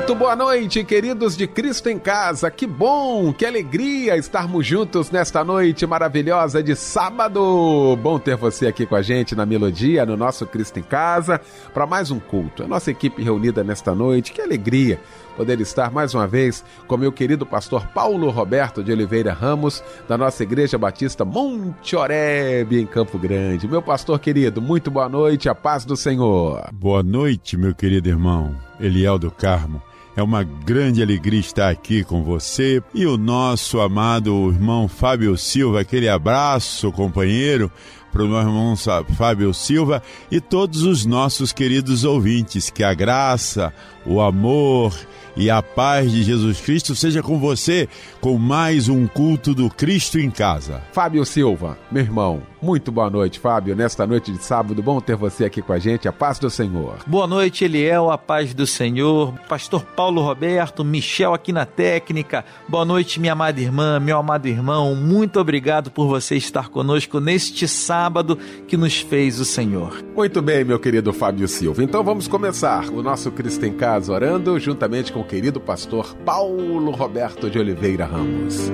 Muito boa noite, queridos de Cristo em Casa. Que bom, que alegria estarmos juntos nesta noite maravilhosa de sábado. Bom ter você aqui com a gente na Melodia, no nosso Cristo em Casa, para mais um culto. A nossa equipe reunida nesta noite, que alegria poder estar mais uma vez com meu querido pastor Paulo Roberto de Oliveira Ramos, da nossa Igreja Batista Monte Oreb, em Campo Grande. Meu pastor querido, muito boa noite, a paz do Senhor. Boa noite, meu querido irmão Eliel do Carmo. É uma grande alegria estar aqui com você e o nosso amado irmão Fábio Silva. Aquele abraço, companheiro, para o meu irmão Fábio Silva e todos os nossos queridos ouvintes. Que a graça, o amor e a paz de Jesus Cristo seja com você com mais um culto do Cristo em casa. Fábio Silva, meu irmão, muito boa noite, Fábio. Nesta noite de sábado, bom ter você aqui com a gente. A paz do Senhor. Boa noite, Eliel. A paz do Senhor. Pastor Paulo Roberto, Michel aqui na técnica. Boa noite, minha amada irmã, meu amado irmão. Muito obrigado por você estar conosco neste sábado que nos fez o Senhor. Muito bem, meu querido Fábio Silva. Então vamos começar o nosso Cristo em Casa orando juntamente com o querido pastor Paulo Roberto de Oliveira Ramos.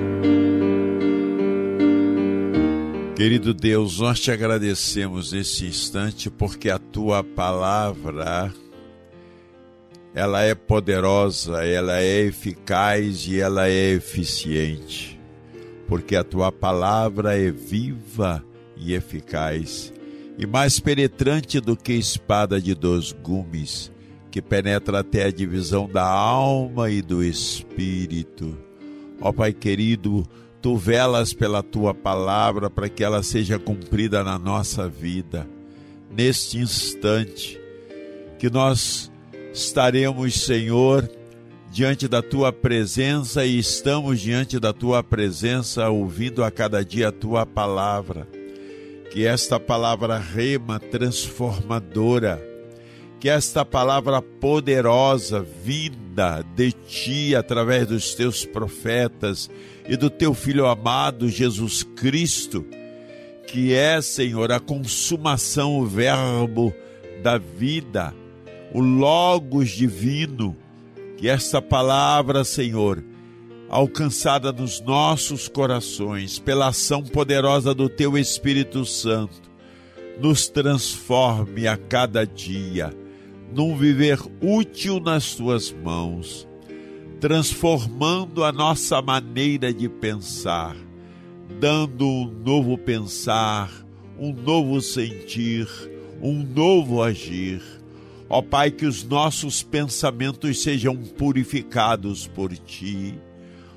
Querido Deus, nós te agradecemos nesse instante porque a tua palavra ela é poderosa, ela é eficaz e ela é eficiente. Porque a tua palavra é viva e eficaz e mais penetrante do que espada de dois gumes, que penetra até a divisão da alma e do espírito. Ó Pai querido, tu velas pela tua palavra para que ela seja cumprida na nossa vida. Neste instante, que nós estaremos, Senhor, diante da tua presença e estamos diante da tua presença, ouvindo a cada dia a tua palavra. Que esta palavra rema transformadora, que esta palavra poderosa, vinda de ti através dos teus profetas, e do teu Filho amado Jesus Cristo, que é, Senhor, a consumação, o Verbo da vida, o Logos divino, que esta palavra, Senhor, alcançada nos nossos corações, pela ação poderosa do Teu Espírito Santo, nos transforme a cada dia num viver útil nas Tuas mãos transformando a nossa maneira de pensar, dando um novo pensar, um novo sentir, um novo agir. Ó Pai, que os nossos pensamentos sejam purificados por Ti.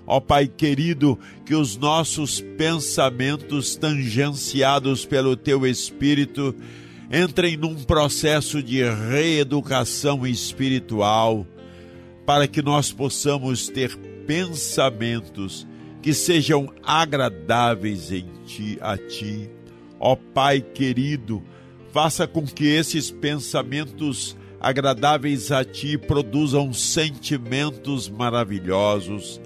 Ó Pai querido, que os nossos pensamentos tangenciados pelo Teu Espírito entrem num processo de reeducação espiritual para que nós possamos ter pensamentos que sejam agradáveis em ti, a ti. Ó Pai querido, faça com que esses pensamentos agradáveis a ti produzam sentimentos maravilhosos,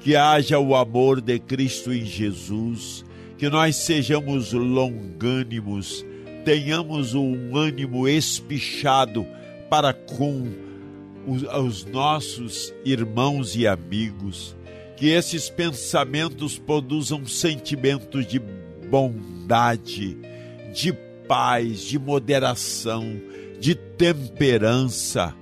que haja o amor de Cristo em Jesus, que nós sejamos longânimos, tenhamos um ânimo espichado para com aos nossos irmãos e amigos, que esses pensamentos produzam sentimentos de bondade, de paz, de moderação, de temperança,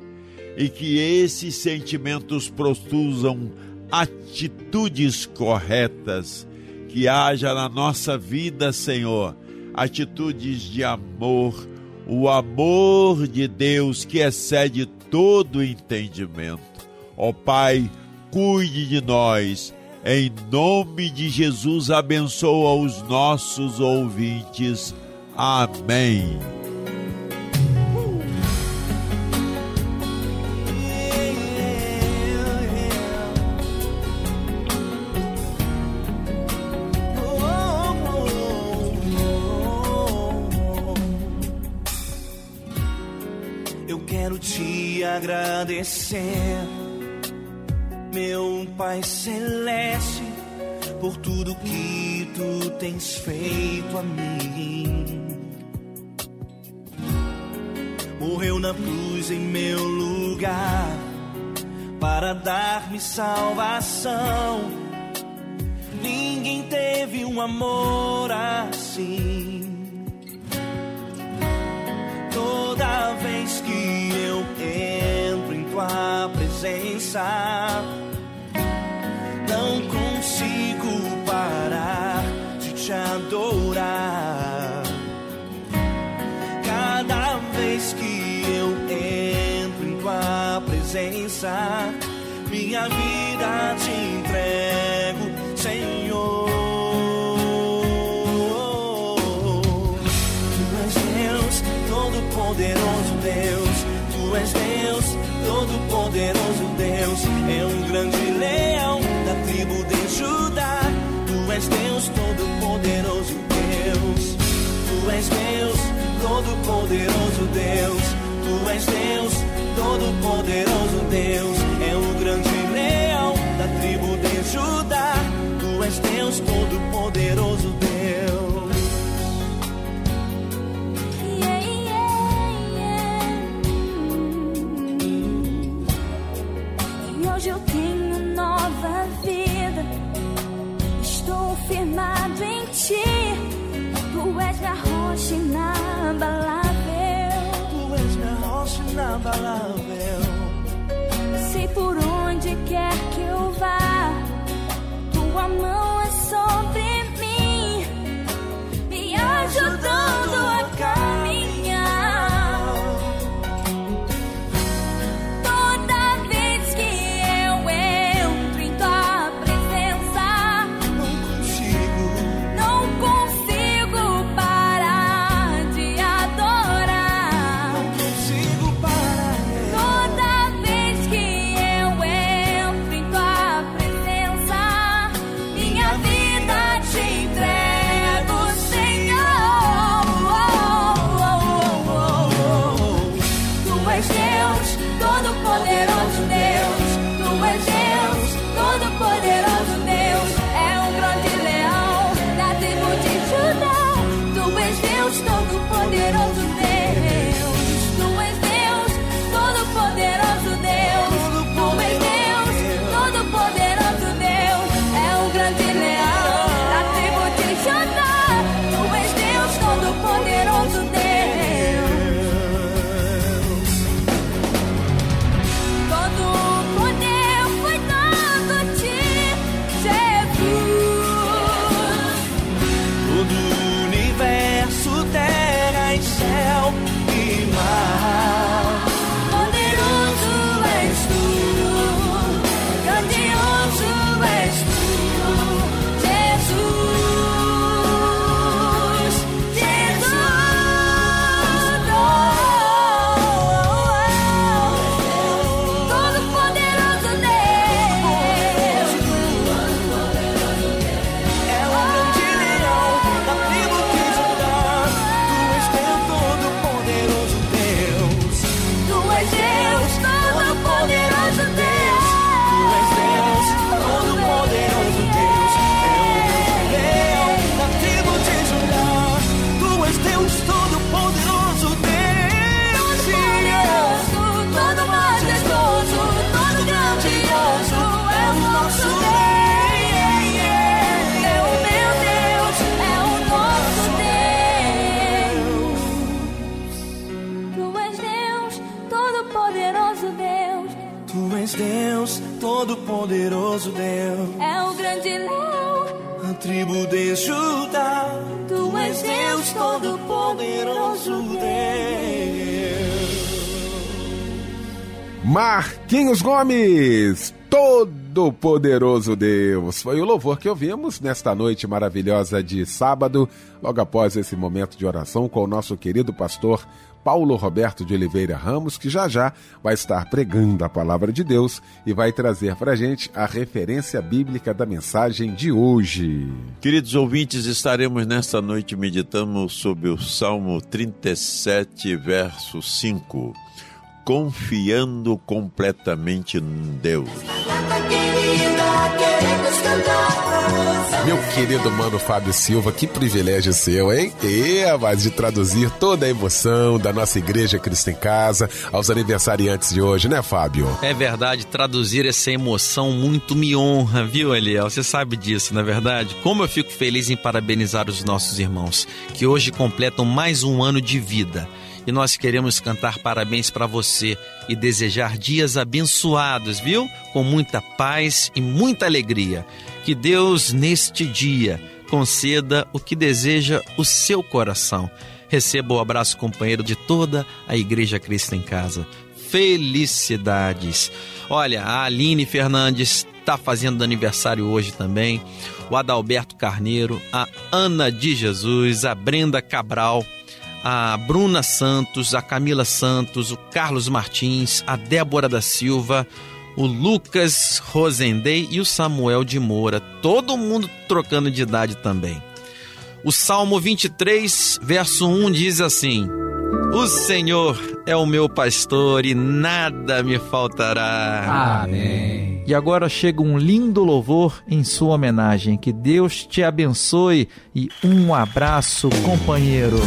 e que esses sentimentos produzam atitudes corretas, que haja na nossa vida, Senhor, atitudes de amor, o amor de Deus que excede todo entendimento. Ó Pai, cuide de nós. Em nome de Jesus, abençoa os nossos ouvintes. Amém. Agradecer, meu Pai Celeste, por tudo que tu tens feito a mim. Morreu na cruz em meu lugar para dar-me salvação. Ninguém teve um amor assim. Toda vez que eu tua presença, não consigo parar de te adorar. Cada vez que eu entro em tua presença, és Deus, Todo-Poderoso Deus. Tu és Deus, Todo-Poderoso Deus. É um grande leão da tribo de Judá. Tu és Deus, Todo-Poderoso Deus. Tu és Deus todo poderoso Deus. Marquinhos Gomes, todo poderoso Deus. Foi o louvor que ouvimos nesta noite maravilhosa de sábado, logo após esse momento de oração com o nosso querido pastor Paulo Roberto de Oliveira Ramos, que já já vai estar pregando a palavra de Deus e vai trazer para gente a referência bíblica da mensagem de hoje. Queridos ouvintes, estaremos nesta noite meditando sobre o Salmo 37, verso 5. confiando completamente em Deus. Meu querido mano Fábio Silva, que privilégio seu, hein? E, mas de traduzir toda a emoção da nossa Igreja Cristo em Casa aos aniversariantes de hoje, né, Fábio? É verdade, traduzir essa emoção muito me honra, viu, Eliel? Você sabe disso, não é verdade? Como eu fico feliz em parabenizar os nossos irmãos, que hoje completam mais um ano de vida e nós queremos cantar parabéns para você e desejar dias abençoados, viu? Com muita paz e muita alegria. Que Deus, neste dia, conceda o que deseja o seu coração. Receba o abraço companheiro de toda a Igreja Cristo em Casa. Felicidades! Olha, a Aline Fernandes está fazendo aniversário hoje também, o Adalberto Carneiro, a Ana de Jesus, a Brenda Cabral, a Bruna Santos, a Camila Santos, o Carlos Martins, a Débora da Silva, o Lucas Rosendei e o Samuel de Moura. Todo mundo trocando de idade também. O Salmo 23, verso 1 diz assim: O Senhor é o meu pastor e nada me faltará. Amém. E agora chega um lindo louvor em sua homenagem. Que Deus te abençoe e um abraço, companheiro.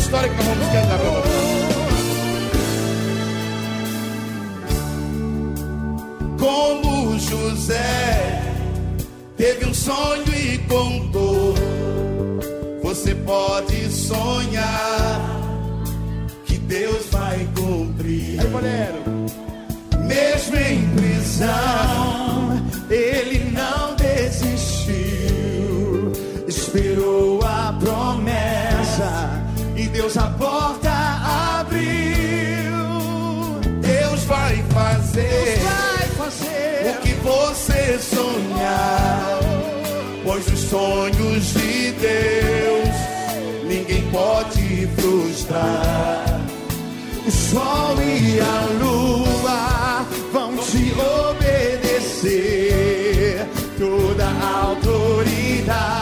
História que nós vamos cantar você. Como José teve um sonho e contou. Você pode sonhar que Deus vai cumprir. Mesmo em prisão, ele não Deus a porta abriu. Deus vai fazer, o que você sonhar. Pois os sonhos de Deus ninguém pode frustrar. O sol e a lua vão te obedecer. Toda a autoridade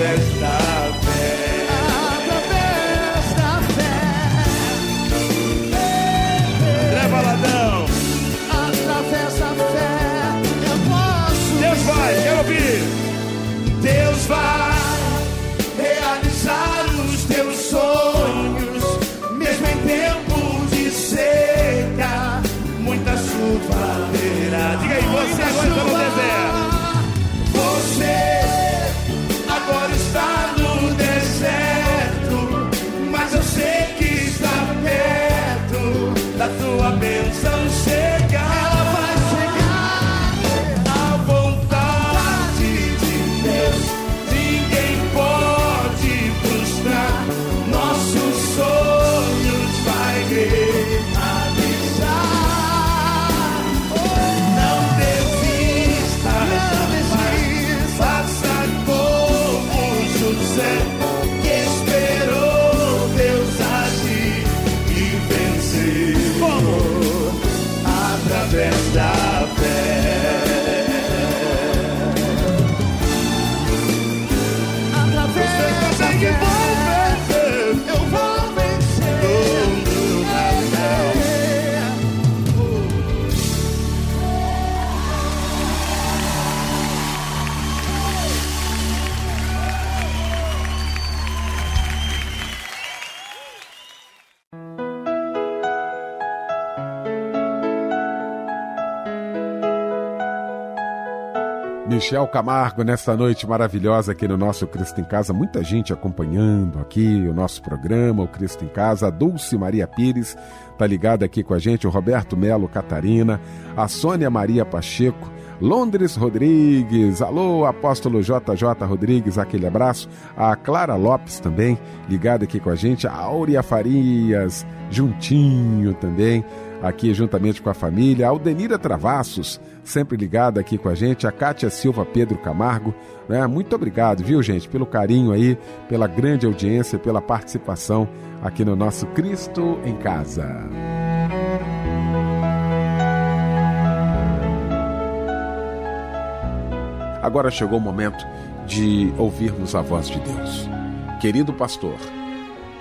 através Michel Camargo nesta noite maravilhosa aqui no nosso Cristo em Casa. Muita gente acompanhando aqui o nosso programa, o Cristo em Casa. A Dulce Maria Pires tá ligada aqui com a gente, o Roberto Melo Catarina, a Sônia Maria Pacheco, Londres Rodrigues, alô, apóstolo JJ Rodrigues, aquele abraço. A Clara Lopes também, ligada aqui com a gente. A Áurea Farias, juntinho também, aqui juntamente com a família. A Aldenira Travassos, sempre ligada aqui com a gente, a Kátia Silva Pedro Camargo. Né? Muito obrigado, viu, gente, pelo carinho aí, pela grande audiência, pela participação aqui no nosso Cristo em Casa. Agora chegou o momento de ouvirmos a voz de Deus. Querido pastor,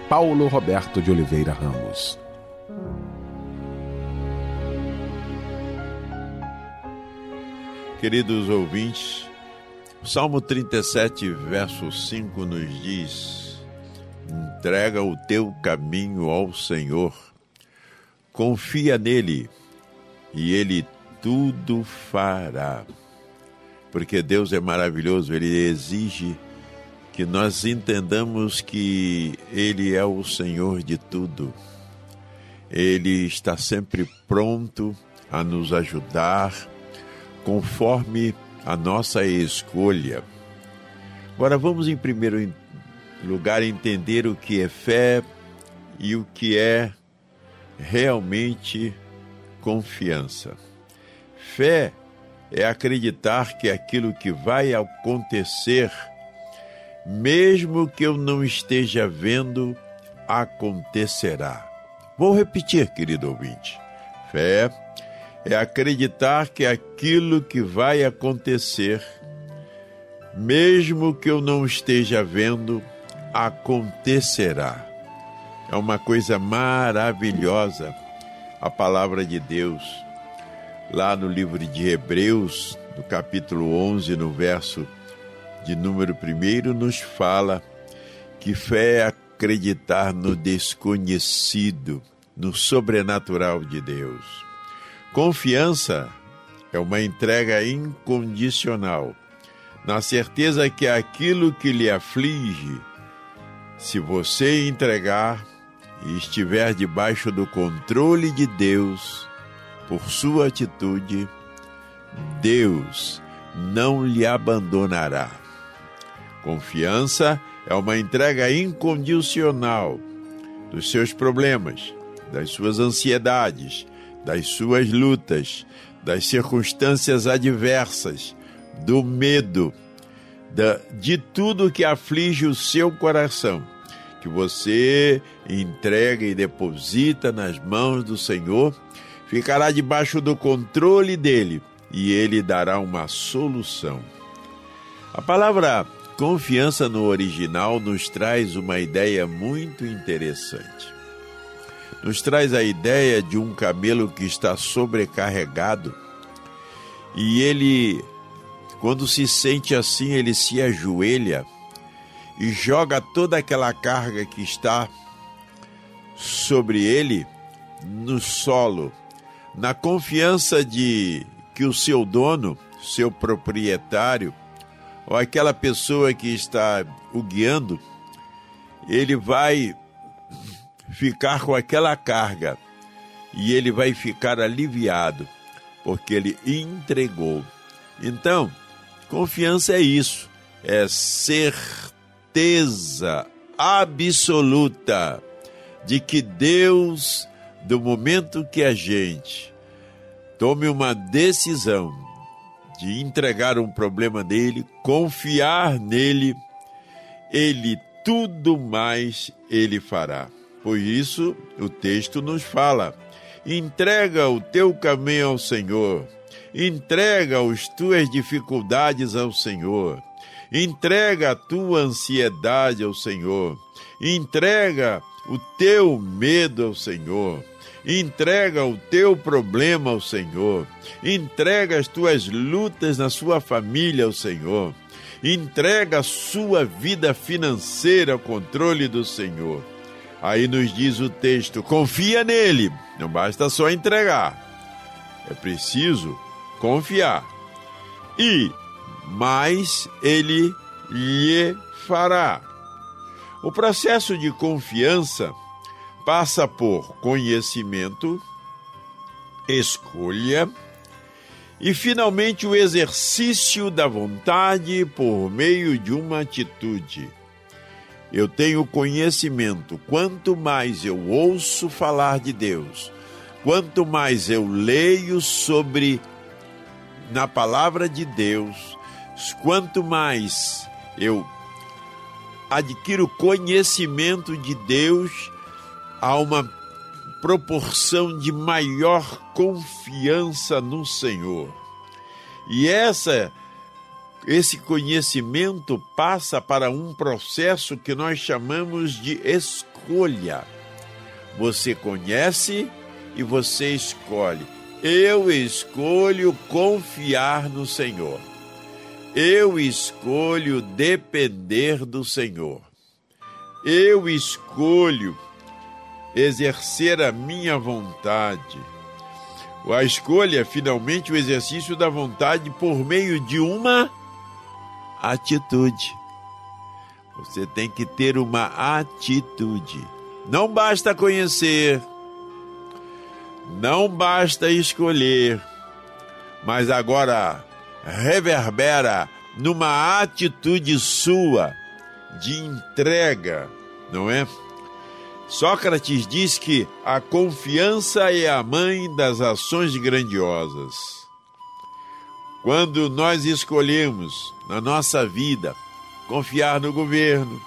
Paulo Roberto de Oliveira Ramos. Queridos ouvintes, Salmo 37, verso 5 nos diz: Entrega o teu caminho ao Senhor, confia nele e ele tudo fará. Porque Deus é maravilhoso, ele exige que nós entendamos que Ele é o Senhor de tudo. Ele está sempre pronto a nos ajudar conforme a nossa escolha. Agora vamos, em primeiro lugar, entender o que é fé e o que é realmente confiança. Fé é acreditar que aquilo que vai acontecer, mesmo que eu não esteja vendo, acontecerá. Vou repetir, querido ouvinte. Fé é acreditar que aquilo que vai acontecer, mesmo que eu não esteja vendo, acontecerá. É uma coisa maravilhosa a palavra de Deus. Lá no livro de Hebreus, no capítulo 11, no verso de número 1, nos fala que fé é acreditar no desconhecido, no sobrenatural de Deus. Confiança é uma entrega incondicional, na certeza que aquilo que lhe aflige, se você entregar e estiver debaixo do controle de Deus, por sua atitude, Deus não lhe abandonará. Confiança é uma entrega incondicional dos seus problemas, das suas ansiedades, das suas lutas, das circunstâncias adversas, do medo, de tudo que aflige o seu coração, que você entrega e deposita nas mãos do Senhor, ficará debaixo do controle dele e ele dará uma solução. A palavra confiança no original nos traz uma ideia muito interessante nos traz a ideia de um camelo que está sobrecarregado. E ele, quando se sente assim, ele se ajoelha e joga toda aquela carga que está sobre ele no solo, na confiança de que o seu dono, seu proprietário, ou aquela pessoa que está o guiando, ele vai ficar com aquela carga e ele vai ficar aliviado, porque ele entregou. Então, confiança é isso, é certeza absoluta de que Deus, do momento que a gente tome uma decisão de entregar um problema dele, confiar nele, ele tudo mais ele fará. Por isso, o texto nos fala: entrega o teu caminho ao Senhor, entrega as tuas dificuldades ao Senhor, entrega a tua ansiedade ao Senhor, entrega o teu medo ao Senhor. Entrega o teu problema ao Senhor. Entrega as tuas lutas na sua família ao Senhor. Entrega a sua vida financeira ao controle do Senhor. Aí nos diz o texto: confia nele, não basta só entregar, é preciso confiar. E mais ele lhe fará. O processo de confiança passa por conhecimento, escolha e, finalmente, o exercício da vontade por meio de uma atitude. Eu tenho conhecimento, quanto mais eu ouço falar de Deus, quanto mais eu leio sobre na palavra de Deus, quanto mais eu adquiro conhecimento de Deus, há uma proporção de maior confiança no Senhor. E essa esse conhecimento passa para um processo que nós chamamos de escolha. Você conhece e você escolhe. Eu escolho confiar no Senhor. Eu escolho depender do Senhor. Eu escolho exercer a minha vontade. A escolha é finalmente o exercício da vontade por meio de uma atitude. Você tem que ter uma atitude. Não basta conhecer, não basta escolher, mas agora reverbera numa atitude sua de entrega, não é? Sócrates diz que a confiança é a mãe das ações grandiosas. Quando nós escolhemos na nossa vida confiar no governo,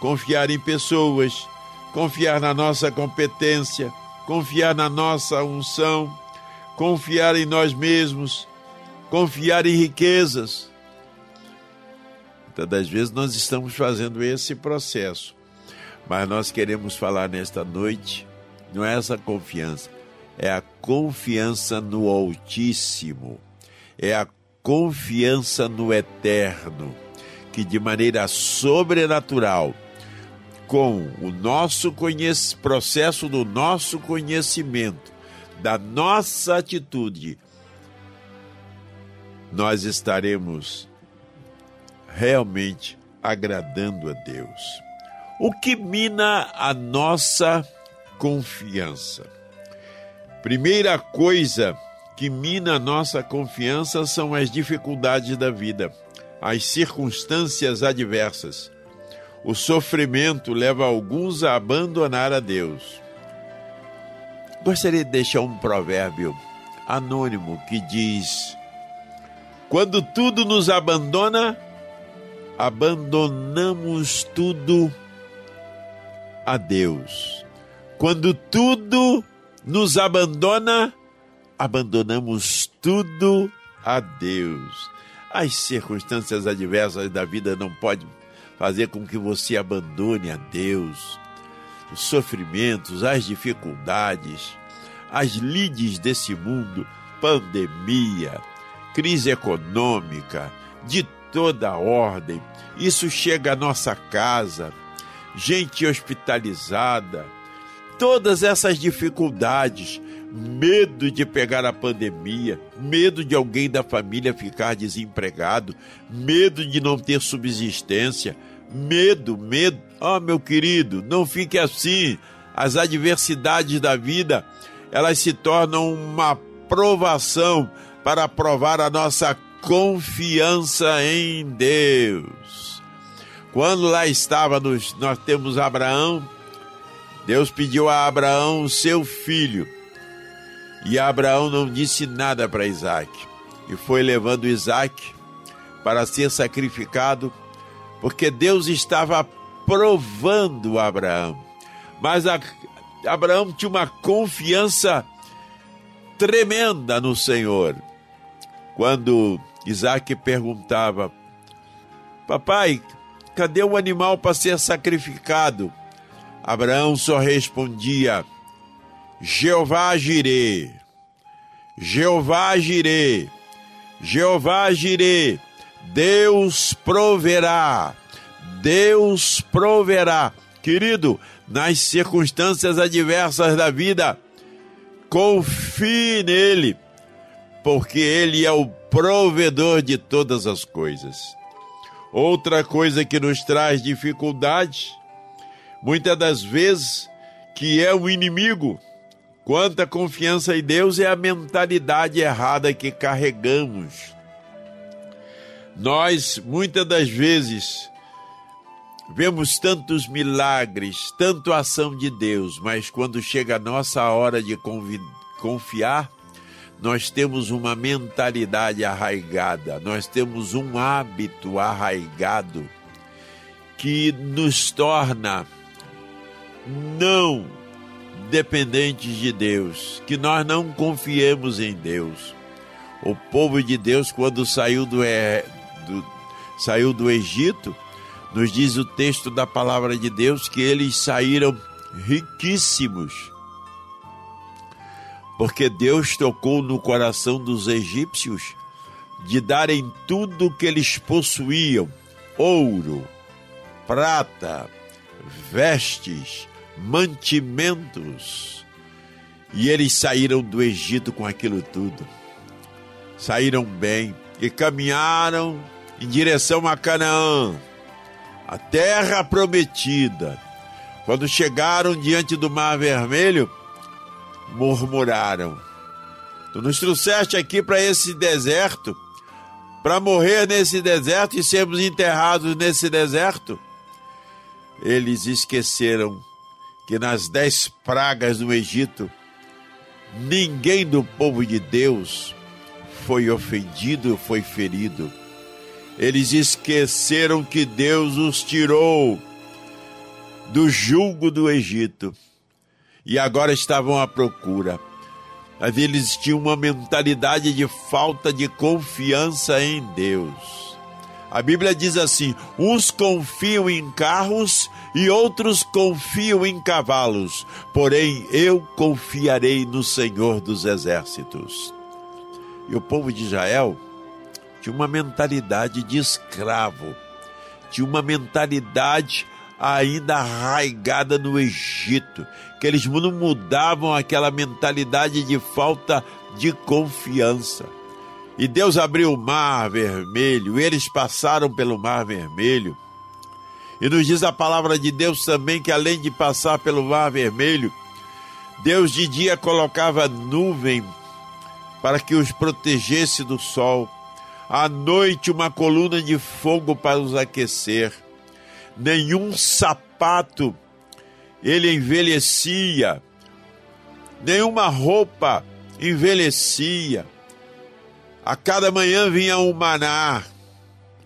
confiar em pessoas, confiar na nossa competência, confiar na nossa unção, confiar em nós mesmos, confiar em riquezas. Muitas das vezes nós estamos fazendo esse processo mas nós queremos falar nesta noite, não é essa confiança, é a confiança no Altíssimo, é a confiança no Eterno, que de maneira sobrenatural, com o nosso processo do nosso conhecimento, da nossa atitude, nós estaremos realmente agradando a Deus. O que mina a nossa confiança? Primeira coisa que mina nossa confiança são as dificuldades da vida, as circunstâncias adversas. O sofrimento leva alguns a abandonar a Deus. Gostaria de deixar um provérbio anônimo que diz: Quando tudo nos abandona, abandonamos tudo a Deus. Quando tudo nos abandona, abandonamos tudo a Deus. As circunstâncias adversas da vida não podem fazer com que você abandone a Deus. Os sofrimentos, as dificuldades, as lides desse mundo, pandemia, crise econômica, de toda ordem, isso chega à nossa casa gente hospitalizada, todas essas dificuldades, medo de pegar a pandemia, medo de alguém da família ficar desempregado, medo de não ter subsistência, medo, medo. Oh, meu querido, não fique assim. As adversidades da vida, elas se tornam uma provação para provar a nossa confiança em Deus. Quando lá estávamos, nós temos Abraão, Deus pediu a Abraão seu filho. E Abraão não disse nada para Isaac. E foi levando Isaac para ser sacrificado, porque Deus estava provando Abraão. Mas a, Abraão tinha uma confiança tremenda no Senhor. Quando Isaac perguntava: Papai, Cadê o animal para ser sacrificado? Abraão só respondia: Jeová girê, Jeová girê, Jeová girê, Deus proverá, Deus proverá. Querido, nas circunstâncias adversas da vida, confie nele, porque ele é o provedor de todas as coisas. Outra coisa que nos traz dificuldade, muitas das vezes, que é o inimigo. Quanta confiança em Deus é a mentalidade errada que carregamos. Nós, muitas das vezes, vemos tantos milagres, tanto ação de Deus, mas quando chega a nossa hora de confiar, nós temos uma mentalidade arraigada, nós temos um hábito arraigado que nos torna não dependentes de Deus, que nós não confiemos em Deus. O povo de Deus, quando saiu do, do, saiu do Egito, nos diz o texto da palavra de Deus que eles saíram riquíssimos porque Deus tocou no coração dos egípcios de darem tudo o que eles possuíam: ouro, prata, vestes, mantimentos. E eles saíram do Egito com aquilo tudo. Saíram bem e caminharam em direção a Canaã, a terra prometida. Quando chegaram diante do Mar Vermelho, murmuraram. Tu nos trouxeste aqui para esse deserto, para morrer nesse deserto e sermos enterrados nesse deserto? Eles esqueceram que nas dez pragas do Egito, ninguém do povo de Deus foi ofendido, foi ferido. Eles esqueceram que Deus os tirou do julgo do Egito e agora estavam à procura. Mas eles tinham uma mentalidade de falta de confiança em Deus. A Bíblia diz assim: uns confiam em carros e outros confiam em cavalos, porém eu confiarei no Senhor dos Exércitos. E o povo de Israel tinha uma mentalidade de escravo, tinha uma mentalidade ainda arraigada no Egito, que eles não mudavam aquela mentalidade de falta de confiança. E Deus abriu o mar vermelho, eles passaram pelo mar vermelho. E nos diz a palavra de Deus também que além de passar pelo mar vermelho, Deus de dia colocava nuvem para que os protegesse do sol, à noite uma coluna de fogo para os aquecer nenhum sapato ele envelhecia, nenhuma roupa envelhecia. A cada manhã vinha um maná,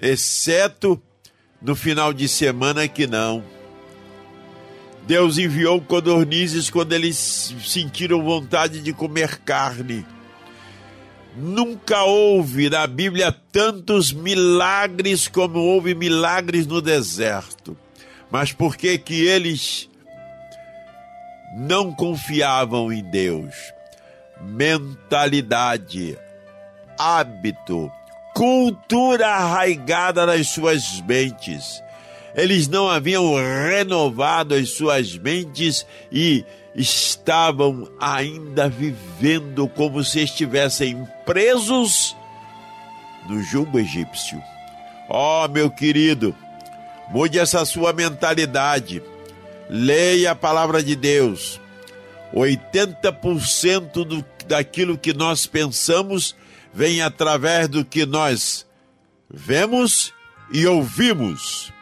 exceto no final de semana que não. Deus enviou codornizes quando eles sentiram vontade de comer carne. Nunca houve na Bíblia tantos milagres como houve milagres no deserto. Mas por que que eles não confiavam em Deus? Mentalidade, hábito, cultura arraigada nas suas mentes. Eles não haviam renovado as suas mentes e estavam ainda vivendo como se estivessem presos no jugo egípcio. Ó, oh, meu querido, mude essa sua mentalidade. Leia a palavra de Deus. 80% do, daquilo que nós pensamos vem através do que nós vemos e ouvimos.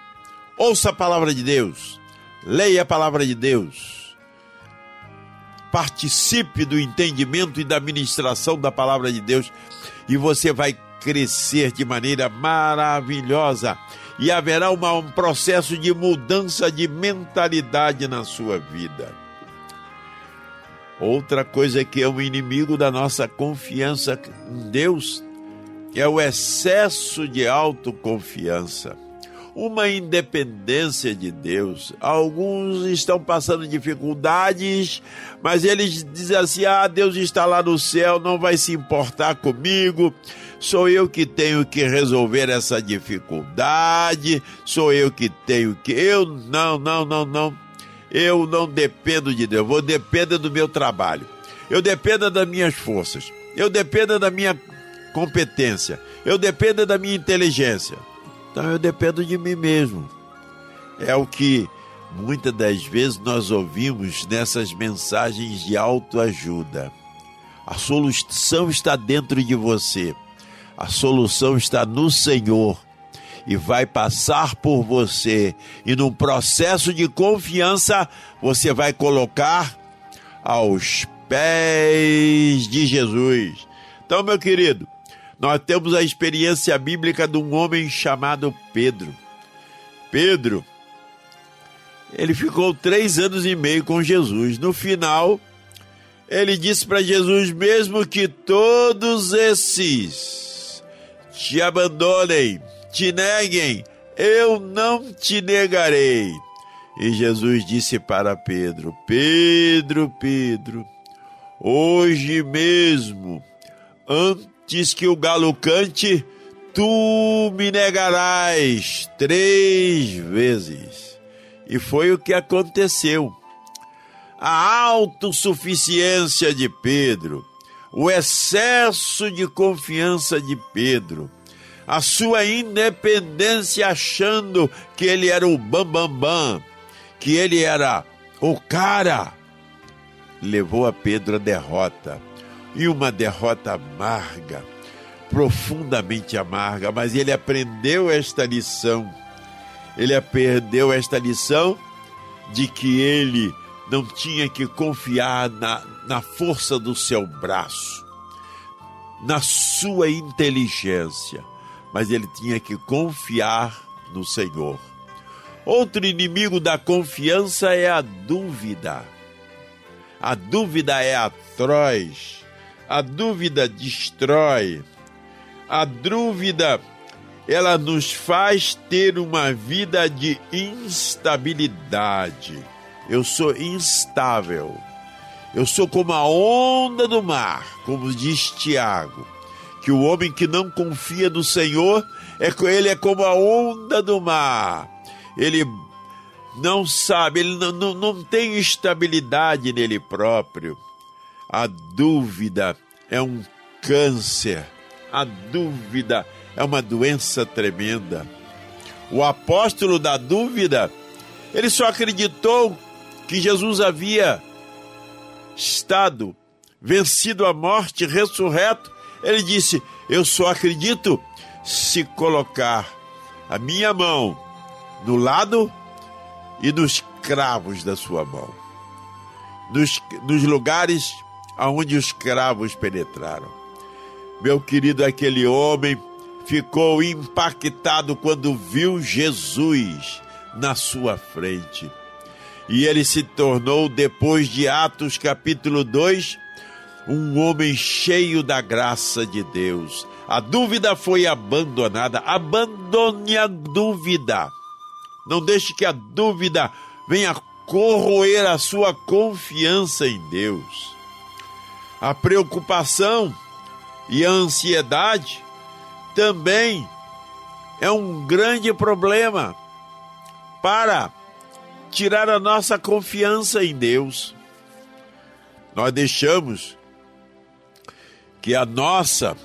Ouça a palavra de Deus. Leia a palavra de Deus participe do entendimento e da ministração da palavra de Deus e você vai crescer de maneira maravilhosa e haverá uma, um processo de mudança de mentalidade na sua vida. Outra coisa que é um inimigo da nossa confiança em Deus é o excesso de autoconfiança uma independência de Deus. Alguns estão passando dificuldades, mas eles dizem assim: ah, Deus está lá no céu, não vai se importar comigo. Sou eu que tenho que resolver essa dificuldade, sou eu que tenho que. Eu não, não, não, não. Eu não dependo de Deus, vou depender do meu trabalho. Eu dependo das minhas forças. Eu dependo da minha competência, eu dependo da minha inteligência. Então eu dependo de mim mesmo. É o que muitas das vezes nós ouvimos nessas mensagens de autoajuda. A solução está dentro de você. A solução está no Senhor e vai passar por você. E num processo de confiança, você vai colocar aos pés de Jesus. Então, meu querido, nós temos a experiência bíblica de um homem chamado Pedro. Pedro, ele ficou três anos e meio com Jesus. No final, ele disse para Jesus: mesmo que todos esses te abandonem, te neguem, eu não te negarei. E Jesus disse para Pedro: Pedro, Pedro, hoje mesmo, antes que o galo cante, tu me negarás três vezes. E foi o que aconteceu. A autossuficiência de Pedro, o excesso de confiança de Pedro, a sua independência achando que ele era o bambambam, bam, bam, que ele era o cara, levou a Pedro a derrota. E uma derrota amarga, profundamente amarga, mas ele aprendeu esta lição. Ele aprendeu esta lição de que ele não tinha que confiar na, na força do seu braço, na sua inteligência, mas ele tinha que confiar no Senhor. Outro inimigo da confiança é a dúvida. A dúvida é atroz. A dúvida destrói. A dúvida ela nos faz ter uma vida de instabilidade. Eu sou instável. Eu sou como a onda do mar, como diz Tiago que o homem que não confia no Senhor, é, ele é como a onda do mar. Ele não sabe, ele não, não, não tem estabilidade nele próprio. A dúvida é um câncer. A dúvida é uma doença tremenda. O apóstolo da dúvida, ele só acreditou que Jesus havia estado vencido a morte, ressurreto, ele disse: Eu só acredito se colocar a minha mão no lado e nos cravos da sua mão, nos, nos lugares aonde os cravos penetraram. Meu querido, aquele homem ficou impactado quando viu Jesus na sua frente. E ele se tornou, depois de Atos capítulo 2, um homem cheio da graça de Deus. A dúvida foi abandonada. Abandone a dúvida. Não deixe que a dúvida venha corroer a sua confiança em Deus. A preocupação e a ansiedade também é um grande problema para tirar a nossa confiança em Deus. Nós deixamos que a nossa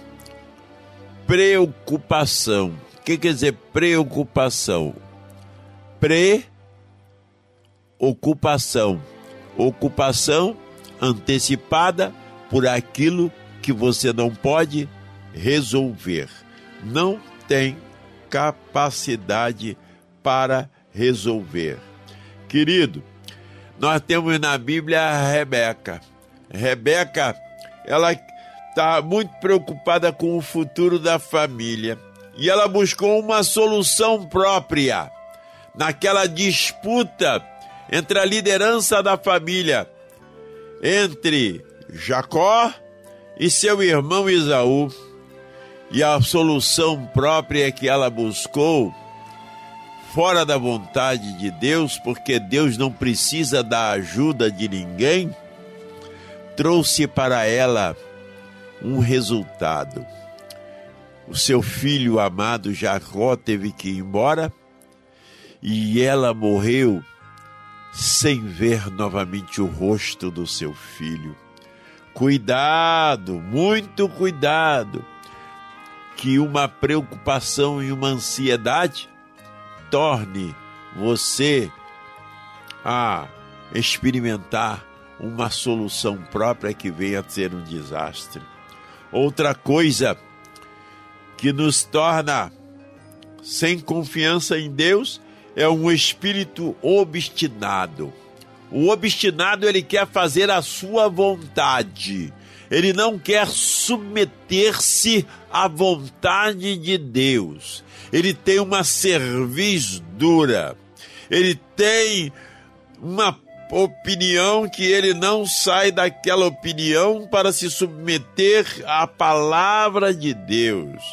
preocupação, o que quer dizer preocupação? Pre-ocupação, ocupação antecipada por aquilo que você não pode resolver, não tem capacidade para resolver. Querido, nós temos na Bíblia a Rebeca. Rebeca, ela está muito preocupada com o futuro da família e ela buscou uma solução própria naquela disputa entre a liderança da família, entre Jacó e seu irmão Isaú. E a solução própria que ela buscou, fora da vontade de Deus, porque Deus não precisa da ajuda de ninguém, trouxe para ela um resultado. O seu filho amado Jacó teve que ir embora e ela morreu sem ver novamente o rosto do seu filho. Cuidado, muito cuidado, que uma preocupação e uma ansiedade torne você a experimentar uma solução própria que venha a ser um desastre. Outra coisa que nos torna sem confiança em Deus é um espírito obstinado. O obstinado ele quer fazer a sua vontade. Ele não quer submeter-se à vontade de Deus. Ele tem uma cerviz dura. Ele tem uma opinião que ele não sai daquela opinião para se submeter à palavra de Deus.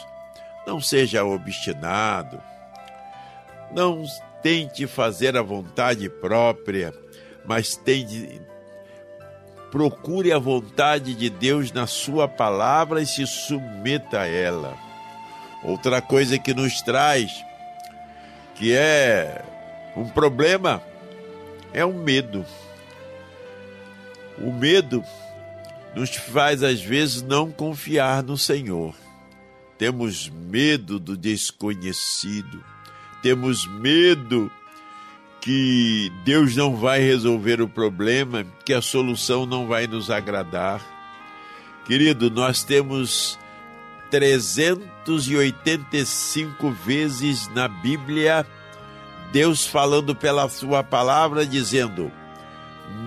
Não seja obstinado. Não tente fazer a vontade própria, mas tente procure a vontade de Deus na sua palavra e se submeta a ela. Outra coisa que nos traz que é um problema é o medo. O medo nos faz às vezes não confiar no Senhor. Temos medo do desconhecido. Temos medo que Deus não vai resolver o problema, que a solução não vai nos agradar. Querido, nós temos 385 vezes na Bíblia Deus falando pela sua palavra dizendo: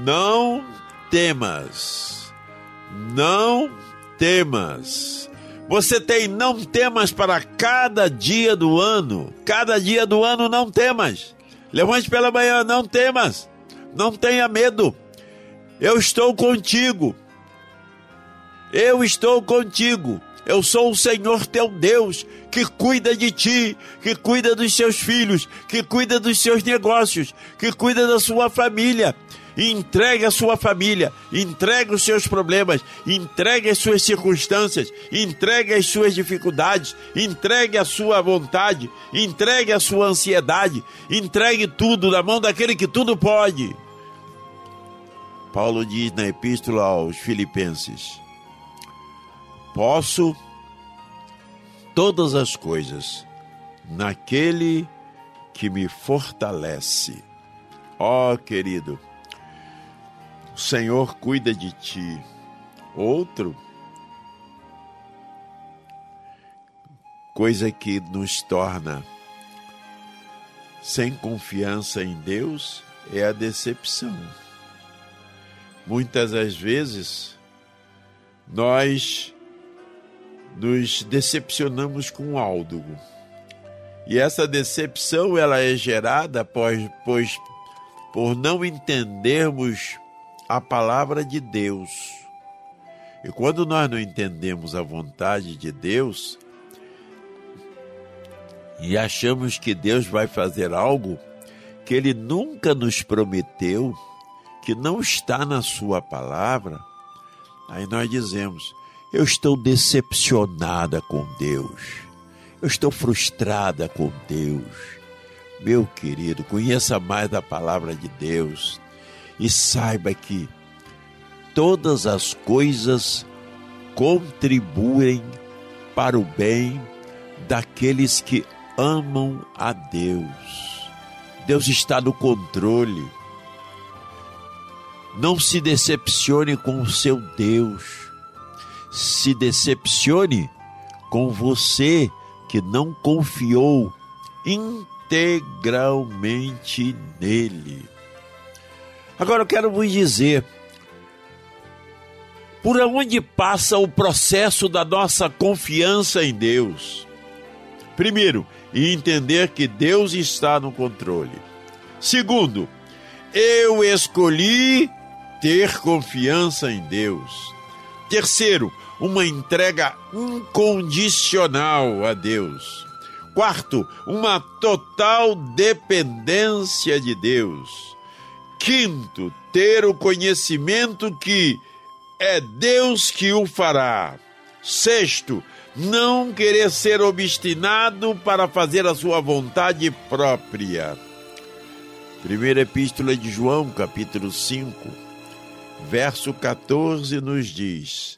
Não temas. Não temas. Você tem não temas para cada dia do ano. Cada dia do ano não temas. Levante pela manhã, não temas, não tenha medo. Eu estou contigo. Eu estou contigo. Eu sou o Senhor teu Deus, que cuida de ti, que cuida dos seus filhos, que cuida dos seus negócios, que cuida da sua família entregue a sua família, entregue os seus problemas, entregue as suas circunstâncias, entregue as suas dificuldades, entregue a sua vontade, entregue a sua ansiedade, entregue tudo na mão daquele que tudo pode. Paulo diz na epístola aos Filipenses: Posso todas as coisas naquele que me fortalece. Ó oh, querido, o Senhor cuida de ti. Outro, coisa que nos torna sem confiança em Deus é a decepção. Muitas das vezes nós nos decepcionamos com algo. E essa decepção ela é gerada pois, pois por não entendermos a palavra de Deus. E quando nós não entendemos a vontade de Deus e achamos que Deus vai fazer algo que Ele nunca nos prometeu, que não está na Sua palavra, aí nós dizemos: Eu estou decepcionada com Deus, eu estou frustrada com Deus. Meu querido, conheça mais a palavra de Deus, e saiba que todas as coisas contribuem para o bem daqueles que amam a Deus. Deus está no controle. Não se decepcione com o seu Deus. Se decepcione com você que não confiou integralmente nele. Agora eu quero vos dizer, por onde passa o processo da nossa confiança em Deus? Primeiro, entender que Deus está no controle. Segundo, eu escolhi ter confiança em Deus. Terceiro, uma entrega incondicional a Deus. Quarto, uma total dependência de Deus. Quinto, ter o conhecimento que é Deus que o fará. Sexto, não querer ser obstinado para fazer a sua vontade própria. Primeira Epístola de João, capítulo 5, verso 14, nos diz: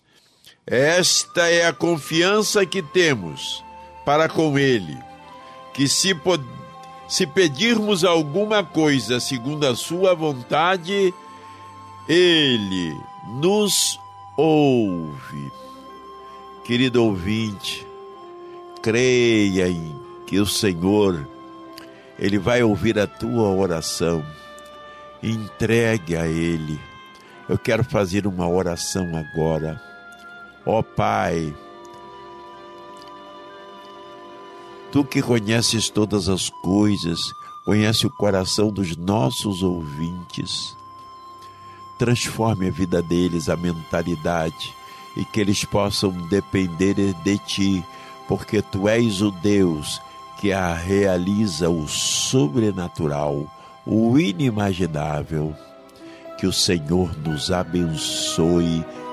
Esta é a confiança que temos para com Ele, que se, se pedirmos alguma coisa segundo a Sua vontade, Ele nos ouve. Querido ouvinte, creia em que o Senhor, Ele vai ouvir a tua oração. Entregue a Ele. Eu quero fazer uma oração agora. Ó oh, Pai, Tu que conheces todas as coisas, conhece o coração dos nossos ouvintes. Transforme a vida deles, a mentalidade, e que eles possam depender de Ti, porque Tu és o Deus que a realiza o sobrenatural, o inimaginável. Que o Senhor nos abençoe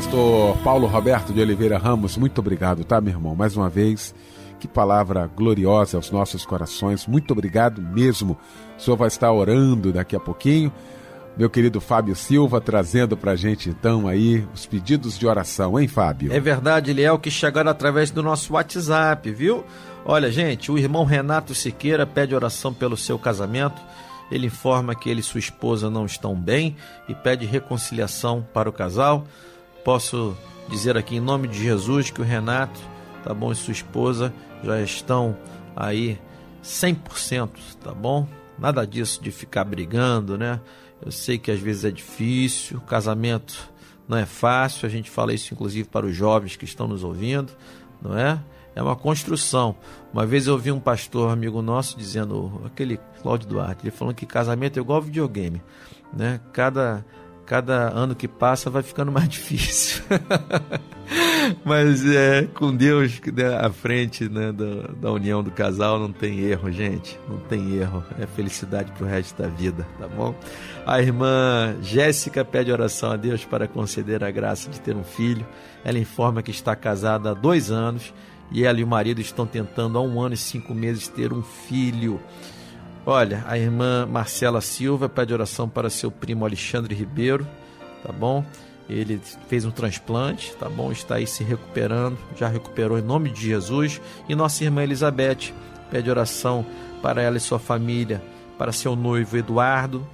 Pastor Paulo Roberto de Oliveira Ramos, muito obrigado, tá, meu irmão? Mais uma vez, que palavra gloriosa aos nossos corações, muito obrigado mesmo. O senhor vai estar orando daqui a pouquinho. Meu querido Fábio Silva trazendo pra gente então aí os pedidos de oração, hein, Fábio? É verdade, Eliel, que chegaram através do nosso WhatsApp, viu? Olha, gente, o irmão Renato Siqueira pede oração pelo seu casamento. Ele informa que ele e sua esposa não estão bem e pede reconciliação para o casal. Posso dizer aqui em nome de Jesus que o Renato, tá bom, e sua esposa já estão aí 100%, tá bom? Nada disso de ficar brigando, né? Eu sei que às vezes é difícil, casamento não é fácil, a gente fala isso inclusive para os jovens que estão nos ouvindo, não é? é uma construção. Uma vez eu ouvi um pastor amigo nosso dizendo, aquele Cláudio Duarte, ele falando que casamento é igual videogame, né? Cada cada ano que passa vai ficando mais difícil. Mas é com Deus né, à frente né, da, da união do casal não tem erro, gente. Não tem erro. É felicidade pro resto da vida, tá bom? A irmã Jéssica pede oração a Deus para conceder a graça de ter um filho. Ela informa que está casada há dois anos e ela e o marido estão tentando há um ano e cinco meses ter um filho. Olha, a irmã Marcela Silva pede oração para seu primo Alexandre Ribeiro, tá bom? Ele fez um transplante, tá bom? Está aí se recuperando, já recuperou em nome de Jesus. E nossa irmã Elizabeth pede oração para ela e sua família, para seu noivo Eduardo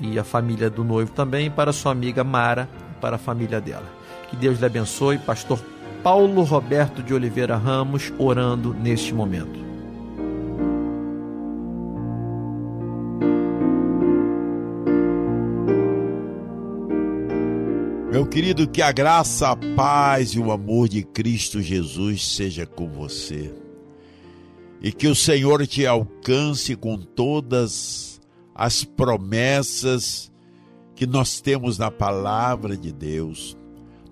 e a família do noivo também, para sua amiga Mara, para a família dela. Que Deus lhe abençoe, pastor Paulo Roberto de Oliveira Ramos orando neste momento. Meu querido, que a graça, a paz e o amor de Cristo Jesus seja com você. E que o Senhor te alcance com todas as promessas que nós temos na palavra de Deus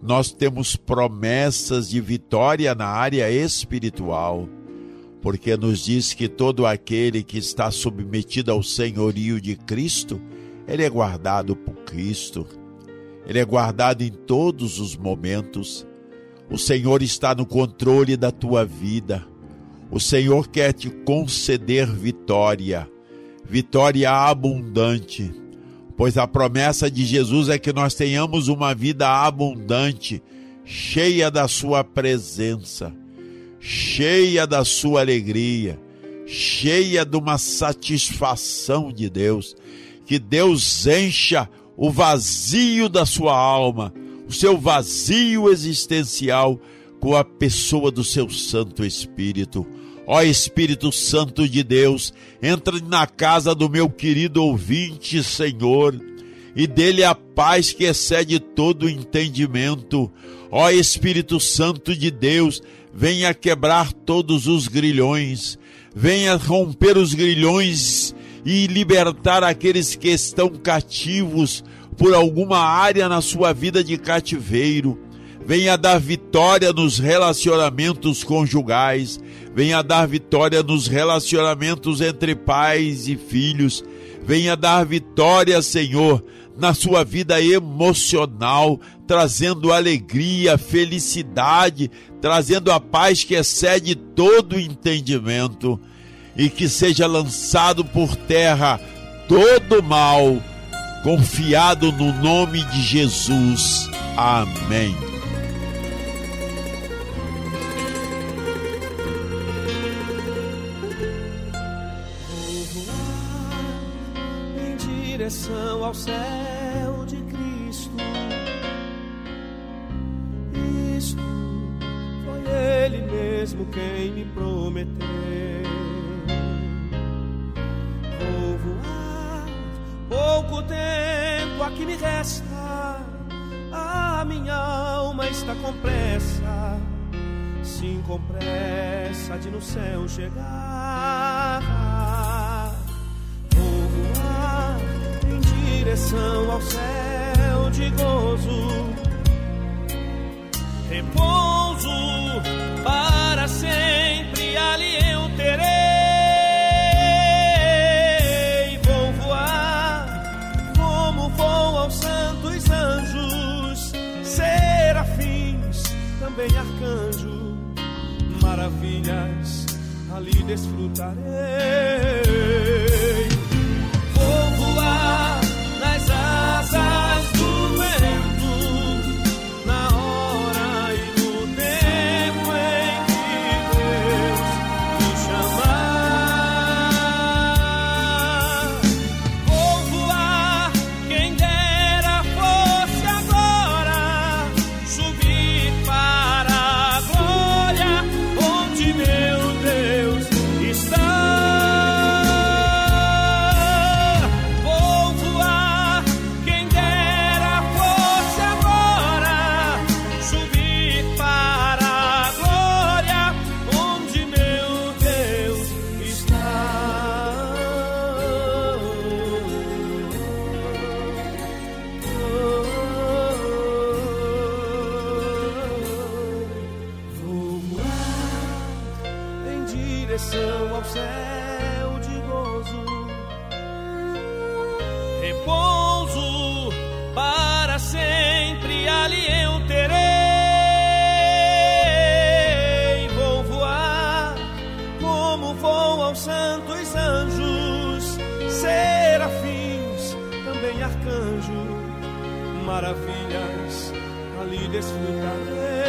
nós temos promessas de vitória na área espiritual, porque nos diz que todo aquele que está submetido ao senhorio de Cristo, ele é guardado por Cristo. Ele é guardado em todos os momentos. O Senhor está no controle da tua vida. O Senhor quer te conceder vitória, vitória abundante pois a promessa de Jesus é que nós tenhamos uma vida abundante, cheia da Sua presença, cheia da Sua alegria, cheia de uma satisfação de Deus. Que Deus encha o vazio da sua alma, o seu vazio existencial, com a pessoa do seu Santo Espírito Ó Espírito Santo de Deus, entra na casa do meu querido ouvinte, Senhor, e dele a paz que excede todo entendimento. Ó Espírito Santo de Deus, venha quebrar todos os grilhões, venha romper os grilhões e libertar aqueles que estão cativos por alguma área na sua vida de cativeiro. Venha dar vitória nos relacionamentos conjugais, venha dar vitória nos relacionamentos entre pais e filhos, venha dar vitória, Senhor, na sua vida emocional, trazendo alegria, felicidade, trazendo a paz que excede todo entendimento, e que seja lançado por terra todo mal, confiado no nome de Jesus. Amém. direção ao céu de Cristo. Isto foi Ele mesmo quem me prometeu. Vou voar, pouco tempo aqui me resta. A minha alma está com pressa, sim, com pressa de no céu chegar. direção ao céu de gozo, repouso desfrutarei. Santos anjos, serafins, também arcanjos maravilhas ali desfrutarei.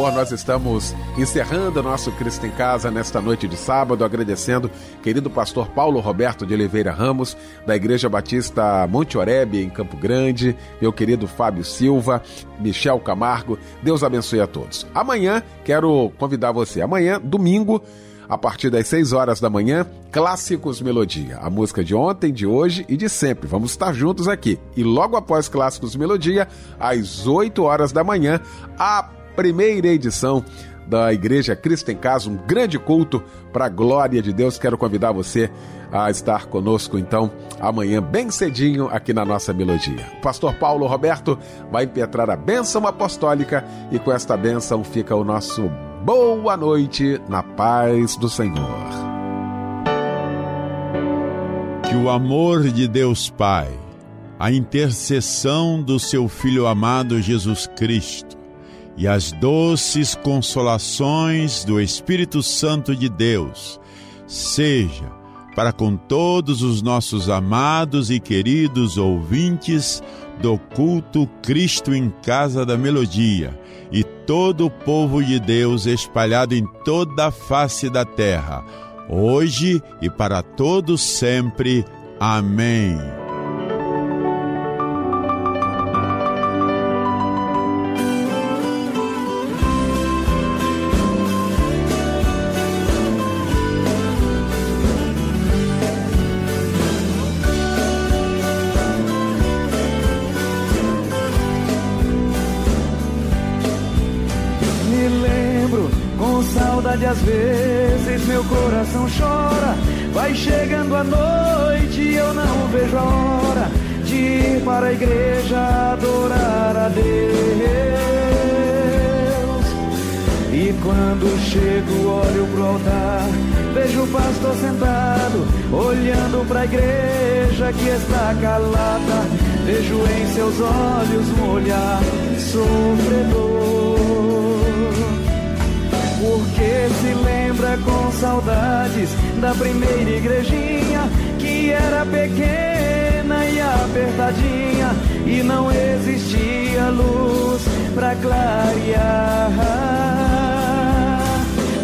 Louvor nós estamos encerrando o nosso Cristo em Casa nesta noite de sábado, agradecendo querido pastor Paulo Roberto de Oliveira Ramos, da Igreja Batista Monte Oreb, em Campo Grande, meu querido Fábio Silva, Michel Camargo. Deus abençoe a todos. Amanhã quero convidar você, amanhã, domingo, a partir das 6 horas da manhã, Clássicos Melodia, a música de ontem, de hoje e de sempre. Vamos estar juntos aqui. E logo após Clássicos Melodia, às 8 horas da manhã, a primeira edição da Igreja Cristo em Casa, um grande culto para a glória de Deus. Quero convidar você a estar conosco então amanhã bem cedinho aqui na nossa melodia. O pastor Paulo Roberto vai impetrar a bênção apostólica e com esta bênção fica o nosso boa noite na paz do Senhor. Que o amor de Deus Pai, a intercessão do seu Filho amado Jesus Cristo e as doces consolações do Espírito Santo de Deus seja para com todos os nossos amados e queridos ouvintes do culto Cristo em Casa da Melodia e todo o povo de Deus espalhado em toda a face da terra, hoje e para todos sempre. Amém. Saudade às vezes meu coração chora. Vai chegando a noite e eu não vejo a hora de ir para a igreja adorar a Deus. E quando chego, olho pro altar, vejo o pastor sentado, olhando para a igreja que está calada. Vejo em seus olhos um olhar sofredor porque se lembra com saudades da primeira igrejinha que era pequena e apertadinha e não existia luz para clarear.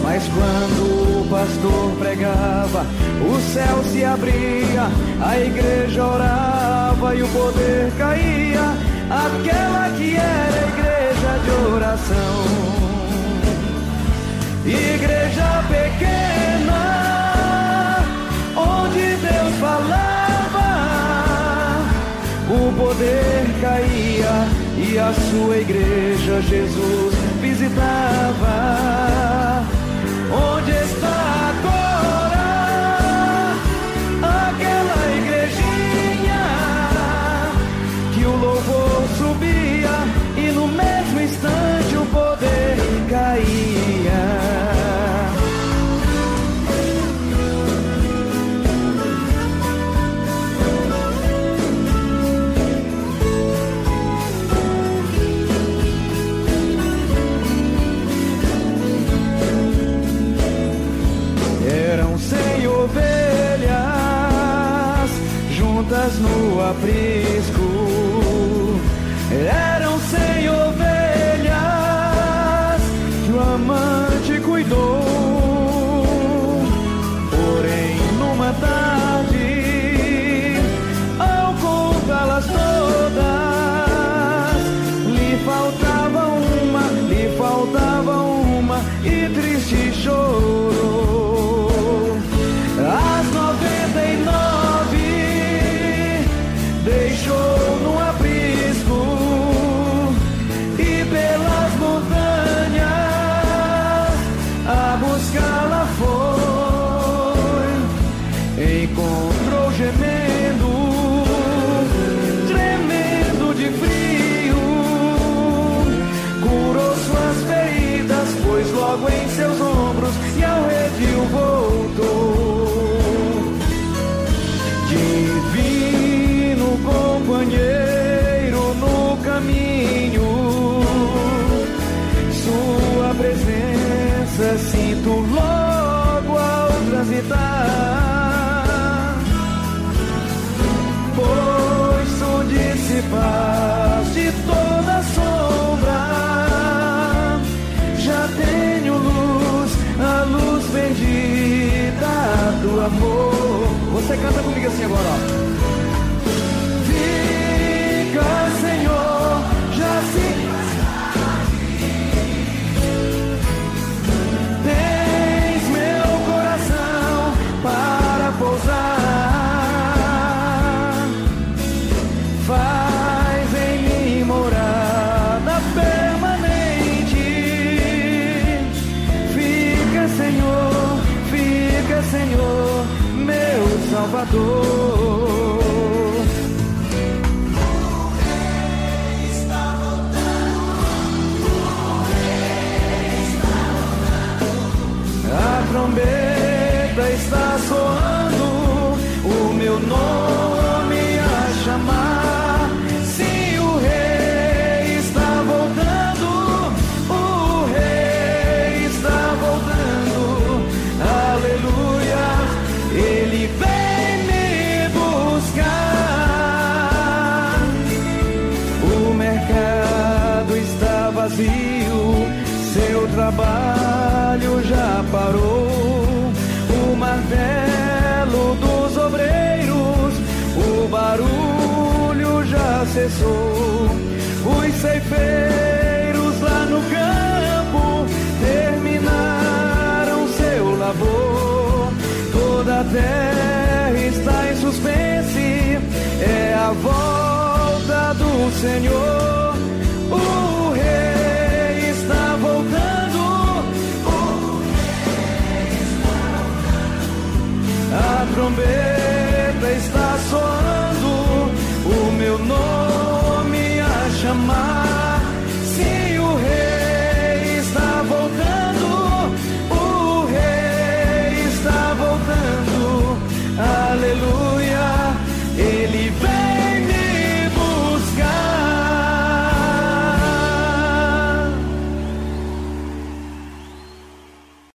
Mas quando o pastor pregava, o céu se abria, a igreja orava e o poder caía, aquela que era igreja de oração. Igreja pequena, onde Deus falava, o poder caía e a sua igreja Jesus visitava. Onde go. Do